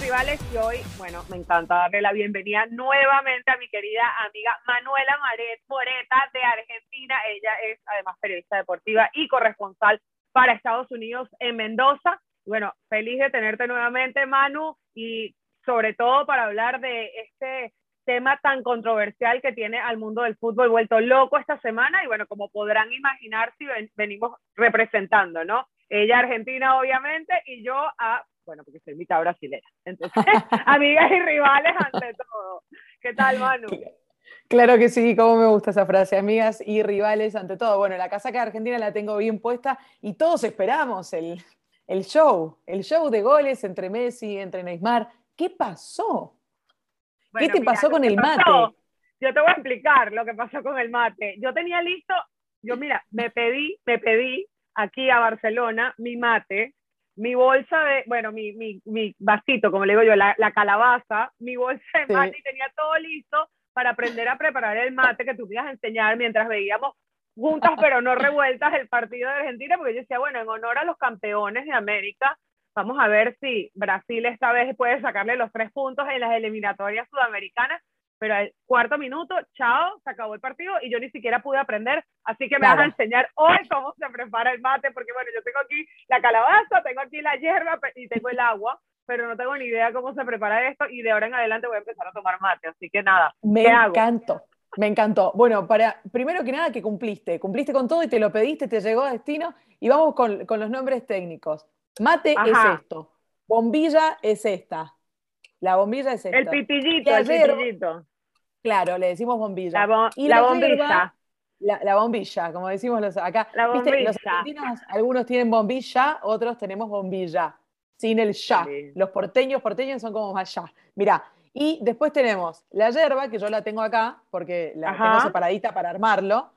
rivales. Y hoy, bueno, me encanta darle la bienvenida nuevamente a mi querida amiga Manuela Maret Moreta de Argentina. Ella es además periodista deportiva y corresponsal para Estados Unidos en Mendoza. Bueno, feliz de tenerte nuevamente, Manu, y sobre todo para hablar de este tema tan controversial que tiene al mundo del fútbol vuelto loco esta semana. Y bueno, como podrán imaginar, si venimos representando, ¿no? Ella argentina, obviamente, y yo a bueno, porque soy mitad brasilera. Entonces, amigas y rivales ante todo. ¿Qué tal, Manu? Claro que sí, cómo me gusta esa frase, amigas y rivales ante todo. Bueno, la casaca de Argentina la tengo bien puesta y todos esperamos el, el show, el show de goles entre Messi, entre Neymar. ¿Qué pasó? ¿Qué te pasó con el mate? yo te voy a explicar lo que pasó con el mate. Yo tenía listo, yo mira, me pedí, me pedí aquí a Barcelona mi mate mi bolsa de, bueno, mi, mi, mi vasito, como le digo yo, la, la calabaza, mi bolsa de mate y tenía todo listo para aprender a preparar el mate que tú me ibas a enseñar mientras veíamos juntas pero no revueltas el partido de Argentina, porque yo decía, bueno, en honor a los campeones de América, vamos a ver si Brasil esta vez puede sacarle los tres puntos en las eliminatorias sudamericanas pero al cuarto minuto, chao, se acabó el partido y yo ni siquiera pude aprender, así que me vas a enseñar hoy cómo se prepara el mate, porque bueno, yo tengo aquí la calabaza, tengo aquí la hierba y tengo el agua, pero no tengo ni idea cómo se prepara esto y de ahora en adelante voy a empezar a tomar mate, así que nada. Me encantó. Me encantó. Bueno, para, primero que nada que cumpliste, cumpliste con todo y te lo pediste, te llegó a destino y vamos con, con los nombres técnicos. Mate es esto, bombilla es esta, la bombilla es esta. El pitillito, el pitillito. Claro, le decimos bombilla. La, y la, bombilla. la, bombilla, como decimos los, acá. La bombilla. Los argentinos, algunos tienen bombilla, otros tenemos bombilla, sin el ya. Los porteños, porteños son como más ya. Mirá, y después tenemos la yerba, que yo la tengo acá, porque la tengo separadita para armarlo.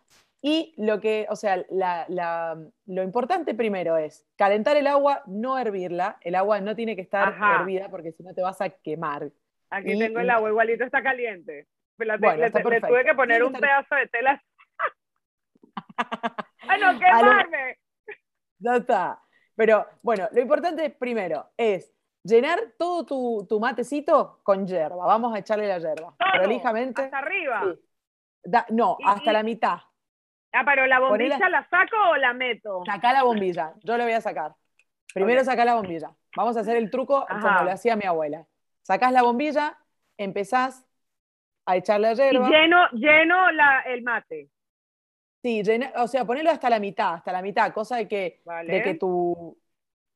Y lo que, o sea, lo importante primero es calentar el agua, no hervirla. El agua no tiene que estar hervida porque si no te vas a quemar. Aquí tengo el agua, igualito está caliente. Le, tuve que poner un pedazo de tela. ¡Ay, no, quemarme! Ya está. Pero bueno, lo importante primero es llenar todo tu, tu matecito con hierba. Vamos a echarle la hierba. Prolijamente. ¿Hasta arriba? no, hasta la mitad. Ah, pero la bombilla la saco o la meto. Saca la bombilla, yo lo voy a sacar. Primero saca la bombilla. Vamos a hacer el truco como lo hacía mi abuela. Sacás la bombilla, empezás a echarle la hierba. Y lleno, lleno la, el mate. Sí, o sea, ponerlo hasta la mitad, hasta la mitad, cosa de que, de que tu,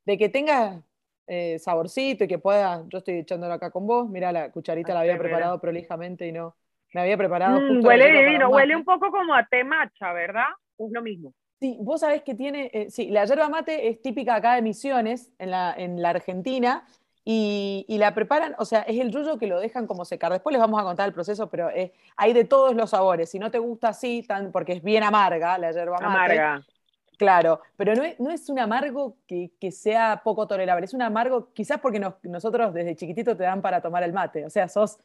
de que tenga eh, saborcito y que pueda, yo estoy echándolo acá con vos, mira la cucharita la había preparado prolijamente y no, me había preparado. Mm, huele divino, huele un poco como a té matcha, ¿verdad? Es lo mismo. Sí, vos sabés que tiene, eh, sí, la yerba mate es típica acá de Misiones, en la, en la Argentina, y, la preparan, o sea, es el yuyo que lo dejan como secar. Después les vamos a contar el proceso, pero hay de todos los sabores. Si no te gusta así, tan, porque es bien amarga la yerba mate. Amarga. Claro, pero no es, no es un amargo que, que, sea poco tolerable, es un amargo quizás porque nosotros desde chiquitito te dan para tomar el mate, o sea, sos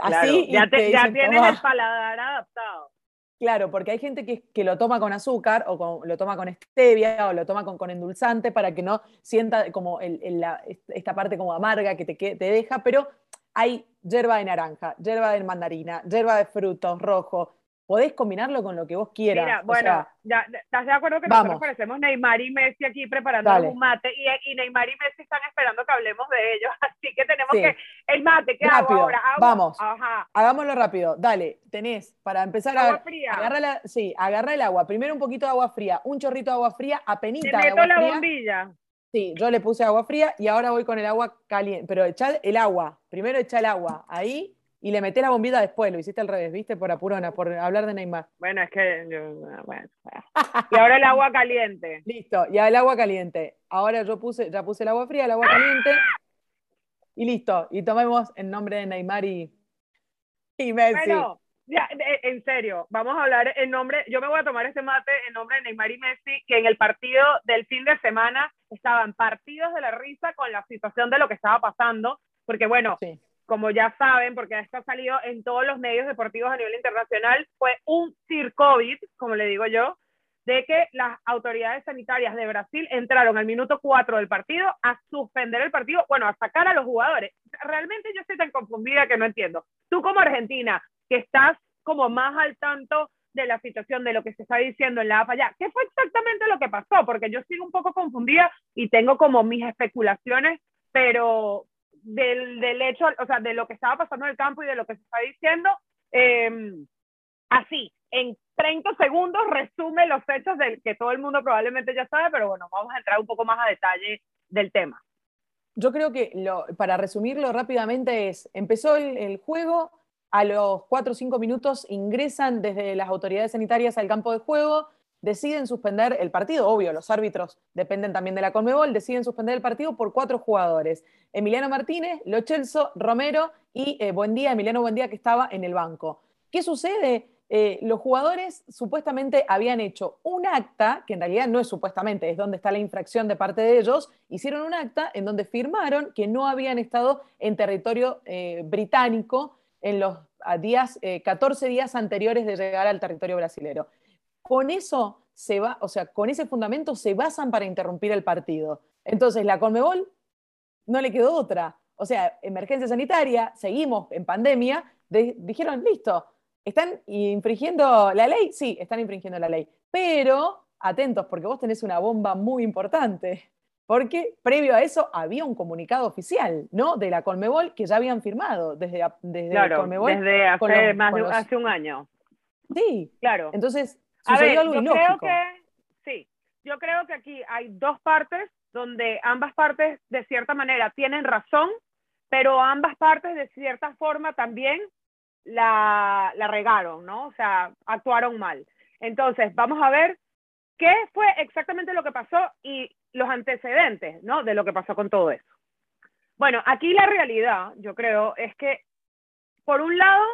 Así ya, ya tienes el paladar adaptado. Claro, porque hay gente que, lo toma con azúcar o lo toma con stevia o lo toma con, con endulzante para que no sienta como esta parte como amarga que te, te deja, pero hay hierba de naranja, hierba de mandarina, hierba de frutos rojo, podés combinarlo con lo que vos quieras. Mira, bueno, ya, ¿estás de acuerdo que nosotros parecemos Neymar y Messi aquí preparando un mate y, y, Neymar y Messi están esperando que hablemos de ellos? Así que tenemos que, el mate, ¿qué rápido. hago ahora? Vamos, Ajá. hagámoslo rápido. Dale, tenés, para empezar agua a fría. Agarra la, sí, agarra el agua. Primero un poquito de agua fría, un chorrito de agua fría, apenita Te meto agua la bombilla. Sí, yo le puse agua fría y ahora voy con el agua caliente. Pero echa el agua. Primero echa el agua ahí y le meté la bombita después, lo hiciste al revés, ¿viste? Por apurona, por hablar de Neymar. Bueno, es que. Bueno, y ahora el agua caliente. Listo, ya el agua caliente. Ahora yo puse, ya puse el agua fría, el agua caliente. Y listo. Y tomemos en nombre de Neymar y, y Messi. Bueno, ya, en serio, vamos a hablar en nombre. Yo me voy a tomar este mate en nombre de Neymar y Messi, que en el partido del fin de semana estaban partidos de la risa con la situación de lo que estaba pasando. Porque, bueno, sí como ya saben, porque esto ha salido en todos los medios deportivos a nivel internacional, fue un COVID, como le digo yo, de que las autoridades sanitarias de Brasil entraron al minuto 4 del partido a suspender el partido, bueno, a sacar a los jugadores. Realmente yo estoy tan confundida que no entiendo. Tú como Argentina, que estás como más al tanto de la situación, de lo que se está diciendo en la AFA ya, ¿qué fue exactamente lo que pasó? Porque yo sigo un poco confundida y tengo como mis especulaciones, pero del, del hecho, o sea, de lo que estaba pasando en el campo y de lo que se está diciendo, eh, así, en 30 segundos resume los hechos del que todo el mundo probablemente ya sabe, pero bueno, vamos a entrar un poco más a detalle del tema. Yo creo que lo, para resumirlo rápidamente es, empezó el, el juego, a los 4 o 5 minutos ingresan desde las autoridades sanitarias al campo de juego, deciden suspender el partido, obvio, los árbitros dependen también de la Conmebol, deciden suspender el partido por cuatro jugadores, Emiliano Martínez, Lochelso, Romero y eh, Buendía, Emiliano Buendía que estaba en el banco. ¿Qué sucede? Eh, los jugadores supuestamente habían hecho un acta, que en realidad no es supuestamente, es donde está la infracción de parte de ellos, hicieron un acta en donde firmaron que no habían estado en territorio eh, británico en los días, 14 días anteriores de llegar al territorio brasilero. Con eso se va, o sea, con ese fundamento se basan para interrumpir el partido. Entonces, la Conmebol no le quedó otra. O sea, emergencia sanitaria, seguimos en pandemia, dijeron, listo, ¿están infringiendo la ley? Sí, están infringiendo la ley. Pero, atentos, porque vos tenés una bomba muy importante. Porque previo a eso había un comunicado oficial, ¿no? De la Conmebol que ya habían firmado desde, desde claro, Conmebol. Desde hace, más de, hace un año. Sí, claro. Entonces, a ver, yo creo que sí, yo creo que aquí hay dos partes donde ambas partes de cierta manera tienen razón, pero ambas partes de cierta forma también la, la regaron, ¿no? O sea, actuaron mal. Entonces, vamos a ver qué fue exactamente lo que pasó y los antecedentes, ¿no? De lo que pasó con todo eso. Bueno, aquí la realidad, yo creo, es que, por un lado,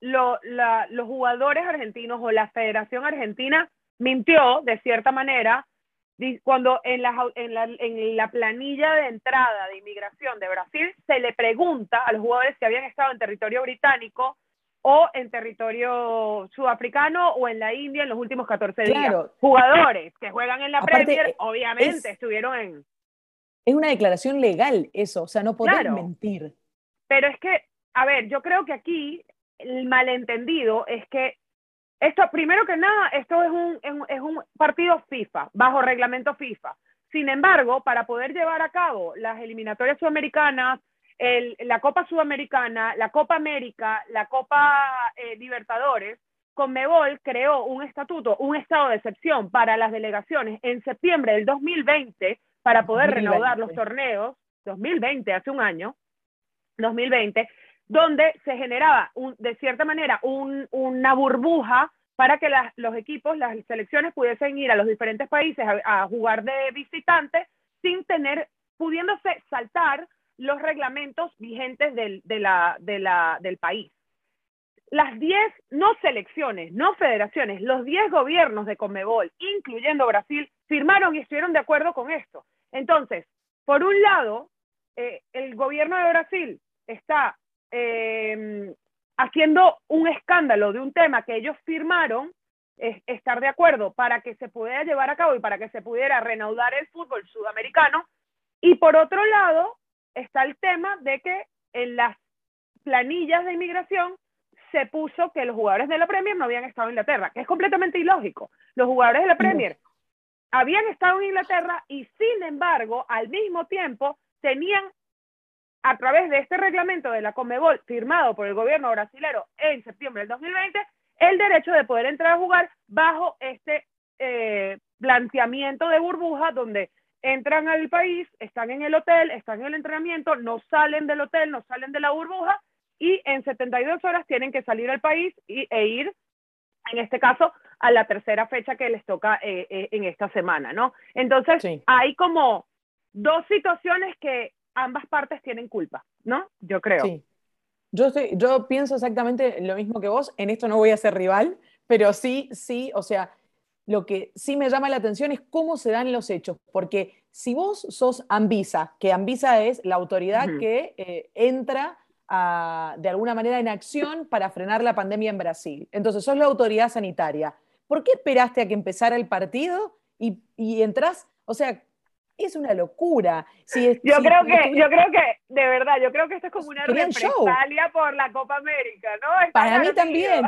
lo, la, los jugadores argentinos o la Federación Argentina mintió de cierta manera cuando en la, en, la, en la planilla de entrada de inmigración de Brasil se le pregunta a los jugadores si habían estado en territorio británico o en territorio sudafricano o en la India en los últimos 14 días. Jugadores que juegan en la Premier, obviamente, estuvieron en... Es una declaración legal eso, o sea, no podés mentir. Pero es que, a ver, yo creo que aquí el malentendido es que esto, primero que nada, esto es un, es un partido FIFA, bajo reglamento FIFA. Sin embargo, para poder llevar a cabo las eliminatorias sudamericanas, el, la Copa Sudamericana, la Copa América, la Copa eh, Libertadores, Conmebol creó un estatuto, un estado de excepción para las delegaciones en septiembre del 2020 para poder renovar los torneos, 2020, hace un año, 2020, donde se generaba de cierta manera una burbuja para que los equipos, las selecciones pudiesen ir a los diferentes países a, jugar de visitantes sin tener, pudiéndose saltar los reglamentos vigentes del, del país. Las 10, no selecciones, no federaciones, los 10 gobiernos de Conmebol, incluyendo Brasil, firmaron y estuvieron de acuerdo con esto. Entonces, por un lado, eh, el gobierno de Brasil está eh, haciendo un escándalo de un tema que ellos firmaron, estar de acuerdo para que se pudiera llevar a cabo y para que se pudiera reanudar el fútbol sudamericano. Y por otro lado, está el tema de que en las planillas de inmigración se puso que los jugadores de la Premier no habían estado en Inglaterra, que es completamente ilógico. Los jugadores de la Premier habían estado en Inglaterra y sin embargo, al mismo tiempo, tenían a través de este reglamento de la Comebol firmado por el gobierno brasilero en septiembre del 2020 el derecho de poder entrar a jugar bajo este eh, planteamiento de burbuja donde entran al país, están en el hotel, están en el entrenamiento, no salen del hotel, no salen de la burbuja y en 72 horas tienen que salir al país y, e ir, en este caso, a la tercera fecha que les toca eh, eh, en esta semana, ¿no? Entonces, hay como dos situaciones que ambas partes tienen culpa, ¿no? Yo creo. Sí. Yo, estoy, yo pienso exactamente lo mismo que vos, en esto no voy a ser rival, pero sí, sí, o sea, lo que sí me llama la atención es cómo se dan los hechos, porque si vos sos Anvisa, que Anvisa es la autoridad que eh, entra de alguna manera en acción para frenar la pandemia en Brasil, entonces sos la autoridad sanitaria, ¿por qué esperaste a que empezara el partido y, y entras? O sea, es una locura. yo creo que, yo creo que, de verdad, yo creo que esto es como una represalia por la Copa América, ¿no? para mí también.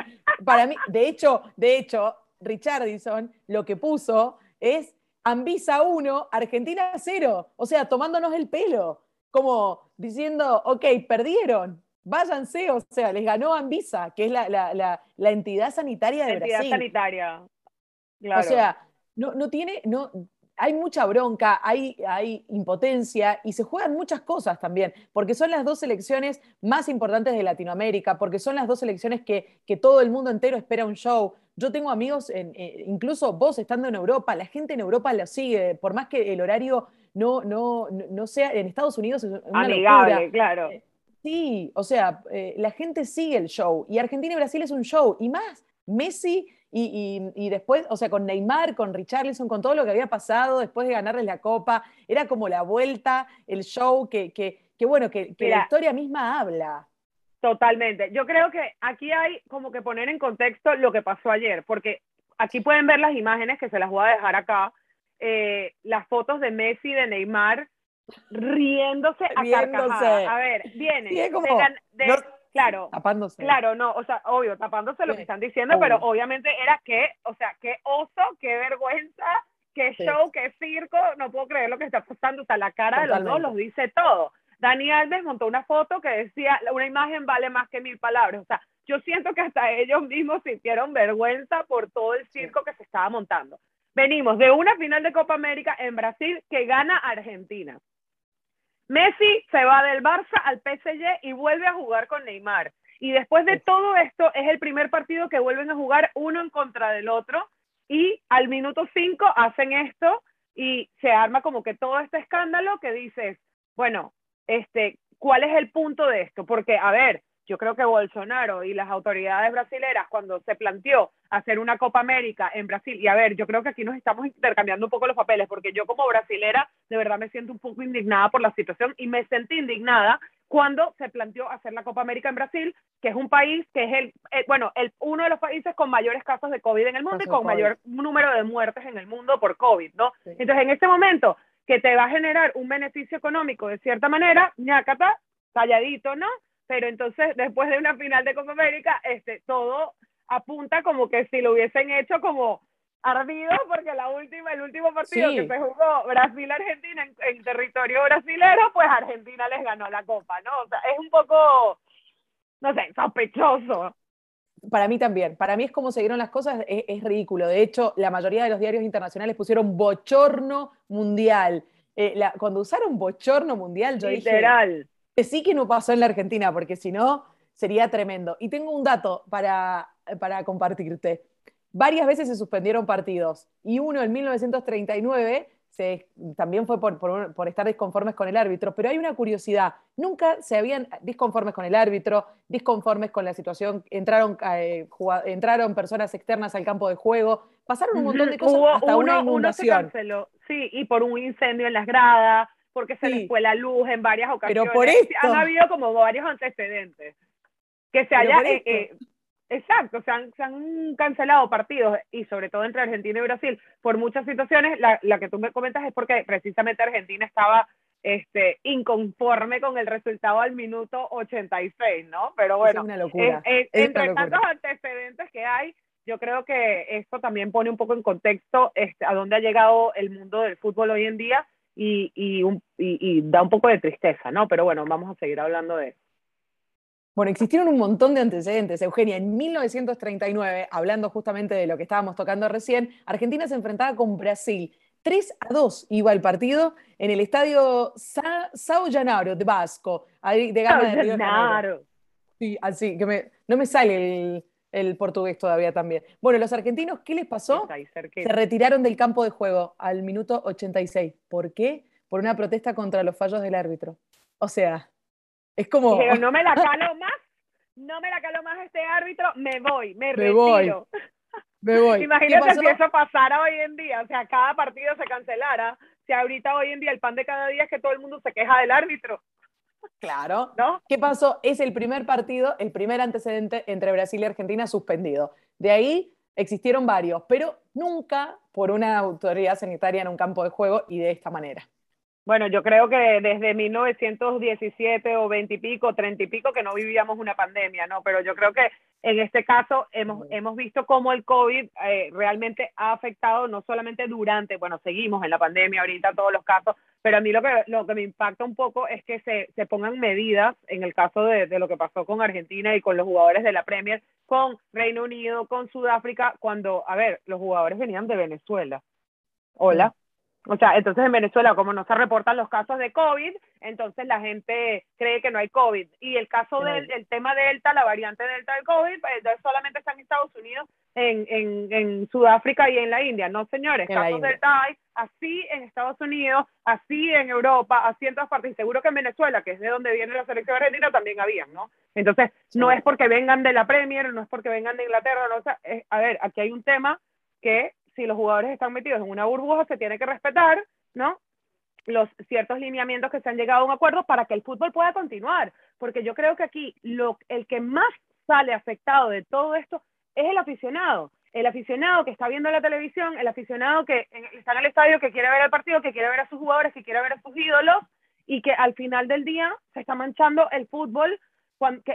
Para mí, de hecho, de hecho, Richardson lo que puso es Anvisa 1, Argentina 0. O sea, tomándonos el pelo. Como diciendo, ok, perdieron, váyanse. O sea, les ganó Anvisa, que es la, entidad sanitaria de entidad Brasil. sanitaria. O sea, no, no tiene, no, hay mucha bronca, hay, hay, impotencia y se juegan muchas cosas también, porque son las dos elecciones más importantes de Latinoamérica, porque son las dos elecciones que, todo el mundo entero espera un show. Yo tengo amigos, en, eh, incluso vos estando en Europa, la gente en Europa la sigue, por más que el horario no, no, no sea en Estados Unidos es una Amigable, claro. Eh, sí, o sea, eh, la gente sigue el show y Argentina y Brasil es un show y más Messi y, después, o sea, con Neymar, con Richarlison, con todo lo que había pasado después de ganarles la copa, era como la vuelta, el show, que, que, bueno, que, la historia misma habla. Totalmente. Yo creo que aquí hay como que poner en contexto lo que pasó ayer, porque aquí pueden ver las imágenes que se las voy a dejar acá, eh, las fotos de Messi y de Neymar riéndose, a carcajadas. A ver, viene. Claro. Tapándose. Claro, no, o sea, obvio, tapándose lo que están diciendo, pero obviamente era que, o sea, qué oso, qué vergüenza, qué show, qué circo, no puedo creer lo que está pasando, o sea, la cara de los dos los dice todo. Dani Alves montó una foto que decía, una imagen vale más que mil palabras, o sea, yo siento que hasta ellos mismos sintieron vergüenza por todo el circo que se estaba montando. Venimos de una final de Copa América en Brasil que gana Argentina. Messi se va del Barça al PSG y vuelve a jugar con Neymar. Y después de todo esto, es el primer partido que vuelven a jugar uno en contra del otro. Y al minuto cinco hacen esto y se arma como que todo este escándalo que dices, bueno, este, ¿cuál es el punto de esto? Porque, a ver, yo creo que Bolsonaro y las autoridades brasileras, cuando se planteó hacer una Copa América en Brasil, y a ver, yo creo que aquí nos estamos intercambiando un poco los papeles, porque yo como brasilera de verdad me siento un poco indignada por la situación y me sentí indignada cuando se planteó hacer la Copa América en Brasil, que es un país que es el, eh, bueno, el, uno de los países con mayores casos de COVID en el mundo y con mayor número de muertes en el mundo por COVID, ¿no? Entonces, en este momento que te va a generar un beneficio económico de cierta manera, ñacata, calladito, ¿no? Pero entonces después de una final de Copa América, este, todo apunta como que si lo hubiesen hecho como ardido, porque la última, el último partido que se jugó Brasil-Argentina en, territorio brasilero, pues Argentina les ganó la Copa, ¿no? O sea, es un poco, no sé, sospechoso. Para mí también. Para mí es como se dieron las cosas, es, ridículo. De hecho, la mayoría de los diarios internacionales pusieron bochorno mundial. Eh, cuando usaron bochorno mundial, yo Literal sí que no pasó en la Argentina, porque si no, sería tremendo. Y tengo un dato para, para compartirte. Varias veces se suspendieron partidos y uno en 1939 se, también fue por, por, estar disconformes con el árbitro, pero hay una curiosidad, nunca se habían disconformes con el árbitro, disconformes con la situación, entraron, eh, entraron personas externas al campo de juego, pasaron un montón de cosas hasta una inundación. sí, y por un incendio en las gradas, porque se les fue la luz en varias ocasiones. Pero por esto. Han habido como varios antecedentes. Que se haya... Eh, eh, exacto, se han, se han, cancelado partidos y sobre todo entre Argentina y Brasil por muchas situaciones. La, la, que tú me comentas es porque precisamente Argentina estaba este, inconforme con el resultado al minuto 86, ¿no? Pero bueno, es una locura. entre tantos antecedentes que hay, yo creo que esto también pone un poco en contexto este, a dónde ha llegado el mundo del fútbol hoy en día y, y, un, y, da un poco de tristeza, ¿no? Pero bueno, vamos a seguir hablando de eso. Bueno, existieron un montón de antecedentes. Eugenia, en 1939, hablando justamente de lo que estábamos tocando recién, Argentina se enfrentaba con Brasil. 3 a 2 iba el partido en el estadio Sa Sao Janaro de Vasco, ahí de Gama de Río Sí, así, que no me sale el, el portugués todavía también. Bueno, los argentinos, ¿qué les pasó? Se retiraron del campo de juego al minuto 86. ¿Por qué? Por una protesta contra los fallos del árbitro. O sea, es como... Pero no me la calo más, no me la calo más este árbitro, me voy, me, retiro. Me voy. Imagínate si eso pasara hoy en día, o sea, cada partido se cancelara. Si ahorita hoy en día el pan de cada día es que todo el mundo se queja del árbitro. Claro. ¿No? ¿Qué pasó? Es el primer partido, el primer antecedente entre Brasil y Argentina suspendido. De ahí existieron varios, pero nunca por una autoridad sanitaria en un campo de juego y de esta manera. Bueno, yo creo que desde 1917 o 20 y pico, 30 y pico, que no vivíamos una pandemia, ¿no? Pero yo creo que en este caso hemos, hemos visto cómo el COVID eh, realmente ha afectado no solamente durante, bueno, seguimos en la pandemia ahorita todos los casos, pero a mí lo que, lo que me impacta un poco es que se, se pongan medidas, en el caso de, de lo que pasó con Argentina y con los jugadores de la Premier, con Reino Unido, con Sudáfrica, cuando, a ver, los jugadores venían de Venezuela. Hola. O sea, entonces en Venezuela, como no se reportan los casos de COVID, entonces la gente cree que no hay COVID. Y el caso del el tema Delta, la variante Delta del COVID, pues, solamente está en Estados Unidos, en, en, en, Sudáfrica y en la India. No, señores, casos Delta hay así en Estados Unidos, así en Europa, así en todas partes. Y seguro que en Venezuela, que es de donde viene la selección argentina, también habían, ¿no? Entonces, no es porque vengan de la Premier, no es porque vengan de Inglaterra, no, o sea, a ver, aquí hay un tema que si los jugadores están metidos en una burbuja, se tiene que respetar, ¿no? Los ciertos lineamientos que se han llegado a un acuerdo para que el fútbol pueda continuar. Porque yo creo que aquí lo, el que más sale afectado de todo esto es el aficionado. El aficionado que está viendo la televisión, el aficionado que está en el estadio, que quiere ver el partido, que quiere ver a sus jugadores, que quiere ver a sus ídolos y que al final del día se está manchando el fútbol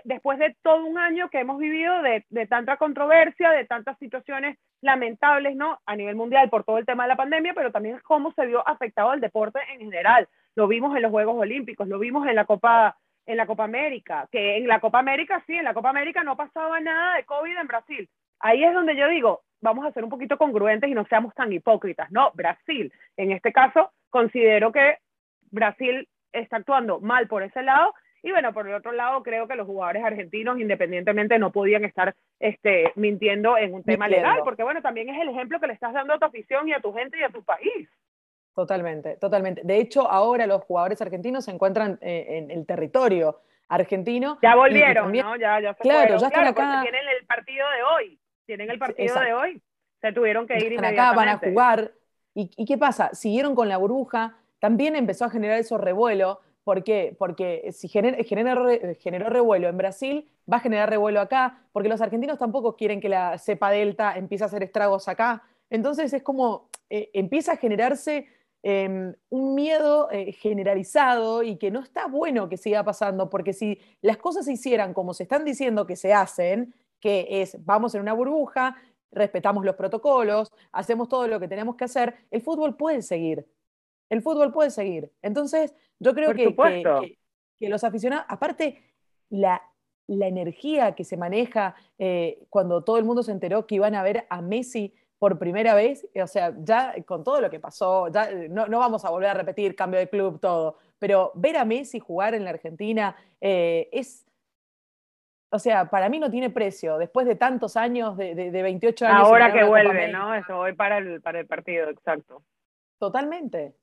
después de todo un año que hemos vivido de, de, tanta controversia, de tantas situaciones lamentables, ¿no? A nivel mundial por todo el tema de la pandemia, pero también cómo se vio afectado el deporte en general. Lo vimos en los Juegos Olímpicos, lo vimos en la Copa en la Copa América, que en la Copa América sí, en la Copa América no pasaba nada de COVID en Brasil. Ahí es donde yo digo, vamos a ser un poquito congruentes y no seamos tan hipócritas. No, Brasil, en este caso, considero que Brasil está actuando mal por ese lado y bueno, por el otro lado, creo que los jugadores argentinos, independientemente, no podían estar este, mintiendo en un tema legal, porque bueno, también es el ejemplo que le estás dando a tu afición y a tu gente y a tu país. Totalmente, totalmente. De hecho, ahora los jugadores argentinos se encuentran eh, en el territorio argentino. Ya volvieron, ¿no? Ya, ya se claro, ya están acá. Tienen el partido de hoy. Tienen el partido de hoy. Se tuvieron que ir están acá, van a jugar. ¿Y, ¿Y qué pasa? Siguieron con la burbuja, también empezó a generar eso revuelo ¿Por qué? Porque si generó revuelo en Brasil, va a generar revuelo acá, porque los argentinos tampoco quieren que la cepa delta empiece a hacer estragos acá. Entonces es como eh, empieza a generarse em, un miedo eh, generalizado y que no está bueno que siga pasando, porque si las cosas se hicieran como se están diciendo que se hacen, que es vamos en una burbuja, respetamos los protocolos, hacemos todo lo que tenemos que hacer, el fútbol puede seguir el fútbol puede seguir. Entonces, yo creo que, que, los aficionados, aparte, la, la energía que se maneja eh, cuando todo el mundo se enteró que iban a ver a Messi por primera vez, o sea, ya con todo lo que pasó, ya eh, no, vamos a volver a repetir cambio de club, todo, pero ver a Messi jugar en la Argentina eh, es, o sea, para mí no tiene precio, después de tantos años, de, de, 28 años. Ahora que vuelve, ¿no? Eso voy para el, para el partido, exacto. Totalmente,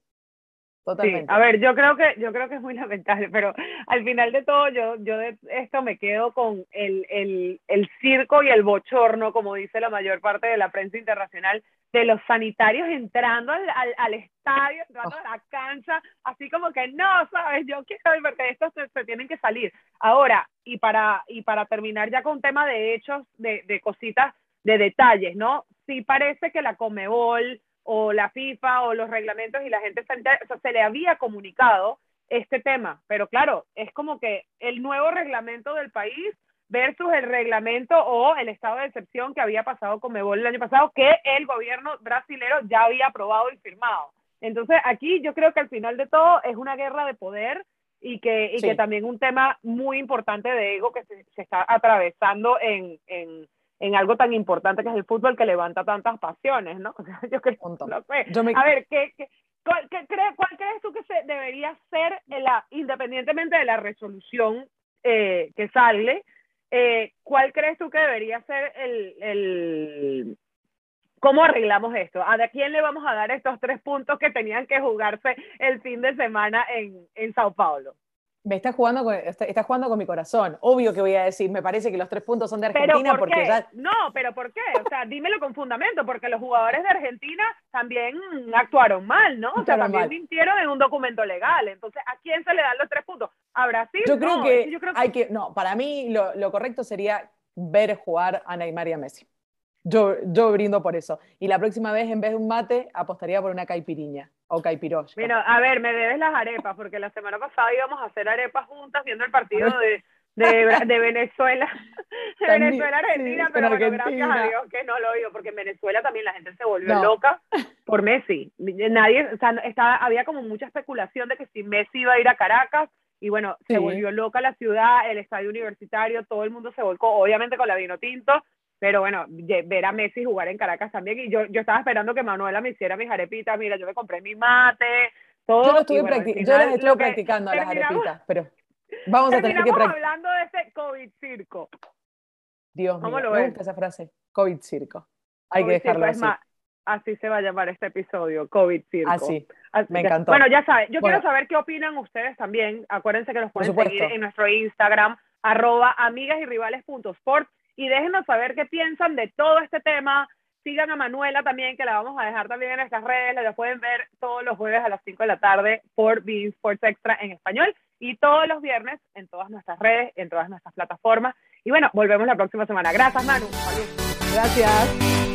Sí, a ver, yo creo que yo creo que es muy lamentable, pero al final de todo yo yo de esto me quedo con el, el, el circo y el bochorno, como dice la mayor parte de la prensa internacional, de los sanitarios entrando al, al, estadio, entrando a la cancha, así como que no, sabes, yo quiero porque estos se, se, tienen que salir. Ahora, y para, y para terminar ya con un tema de hechos, de, de cositas, de detalles, ¿no? Sí parece que la Comebol o la FIFA o los reglamentos y la gente o sea, se le había comunicado este tema, pero claro, es como que el nuevo reglamento del país versus el reglamento o el estado de excepción que había pasado con Mebol el año pasado, que el gobierno brasilero ya había aprobado y firmado. Entonces, aquí yo creo que al final de todo es una guerra de poder y que, y que también un tema muy importante de ego que se, se está atravesando en, en, en algo tan importante que es el fútbol que levanta tantas pasiones, ¿no? yo creo, no sé. A ver, ¿qué, qué, cuál, crees tú que se debería ser, la, independientemente de la resolución eh, que sale, eh, cuál crees tú que debería ser el, el, ¿Cómo arreglamos esto? ¿A quién le vamos a dar estos tres puntos que tenían que jugarse el fin de semana en, en Sao Paulo? Me está jugando, con, está, jugando con mi corazón. Obvio que voy a decir, me parece que los tres puntos son de Argentina porque ya... No, pero ¿por qué? O sea, dímelo con fundamento, porque los jugadores de Argentina también actuaron mal, ¿no? O sea, también mintieron en un documento legal. Entonces, ¿a quién se le dan los tres puntos? ¿A Brasil? Yo creo, que, hay que... No, para mí lo, lo correcto sería ver jugar a Neymar y a Messi. Yo, yo brindo por eso. Y la próxima vez, en vez de un mate, apostaría por una caipiriña o caipirosh. Mira, a ver, me debes las arepas, porque la semana pasada íbamos a hacer arepas juntas viendo el partido de, de, de Venezuela, de Venezuela Argentina, pero bueno, gracias a Dios que no lo oigo, porque en Venezuela también la gente se volvió loca por Messi. Nadie, o sea, estaba, había como mucha especulación de que si Messi iba a ir a Caracas, y bueno, se volvió loca la ciudad, el estadio universitario, todo el mundo se volcó, obviamente con la vino tinto, pero bueno, ver a Messi jugar en Caracas también, y yo, yo estaba esperando que Manuela me hiciera mis arepitas, mira, yo me compré mi mate, todo. Yo, lo estuve yo las estuve practicando las arepitas, pero Vamos a tener que hablando de ese COVID circo. Dios mío, me gusta esa frase. COVID circo. Hay que dejarlo así. así se va a llamar este episodio, COVID circo. Así, me encantó. Bueno, ya saben, yo quiero saber qué opinan ustedes también. Acuérdense que nos pueden seguir en nuestro Instagram, arroba amigas y rivales y déjenos saber qué piensan de todo este tema. Sigan a Manuela también, que la vamos a dejar también en nuestras redes. La pueden ver todos los jueves a las 5 de la tarde por Bean Sports Extra en español y todos los viernes en todas nuestras redes, en todas nuestras plataformas. Y bueno, volvemos la próxima semana. Gracias, Manu. Gracias.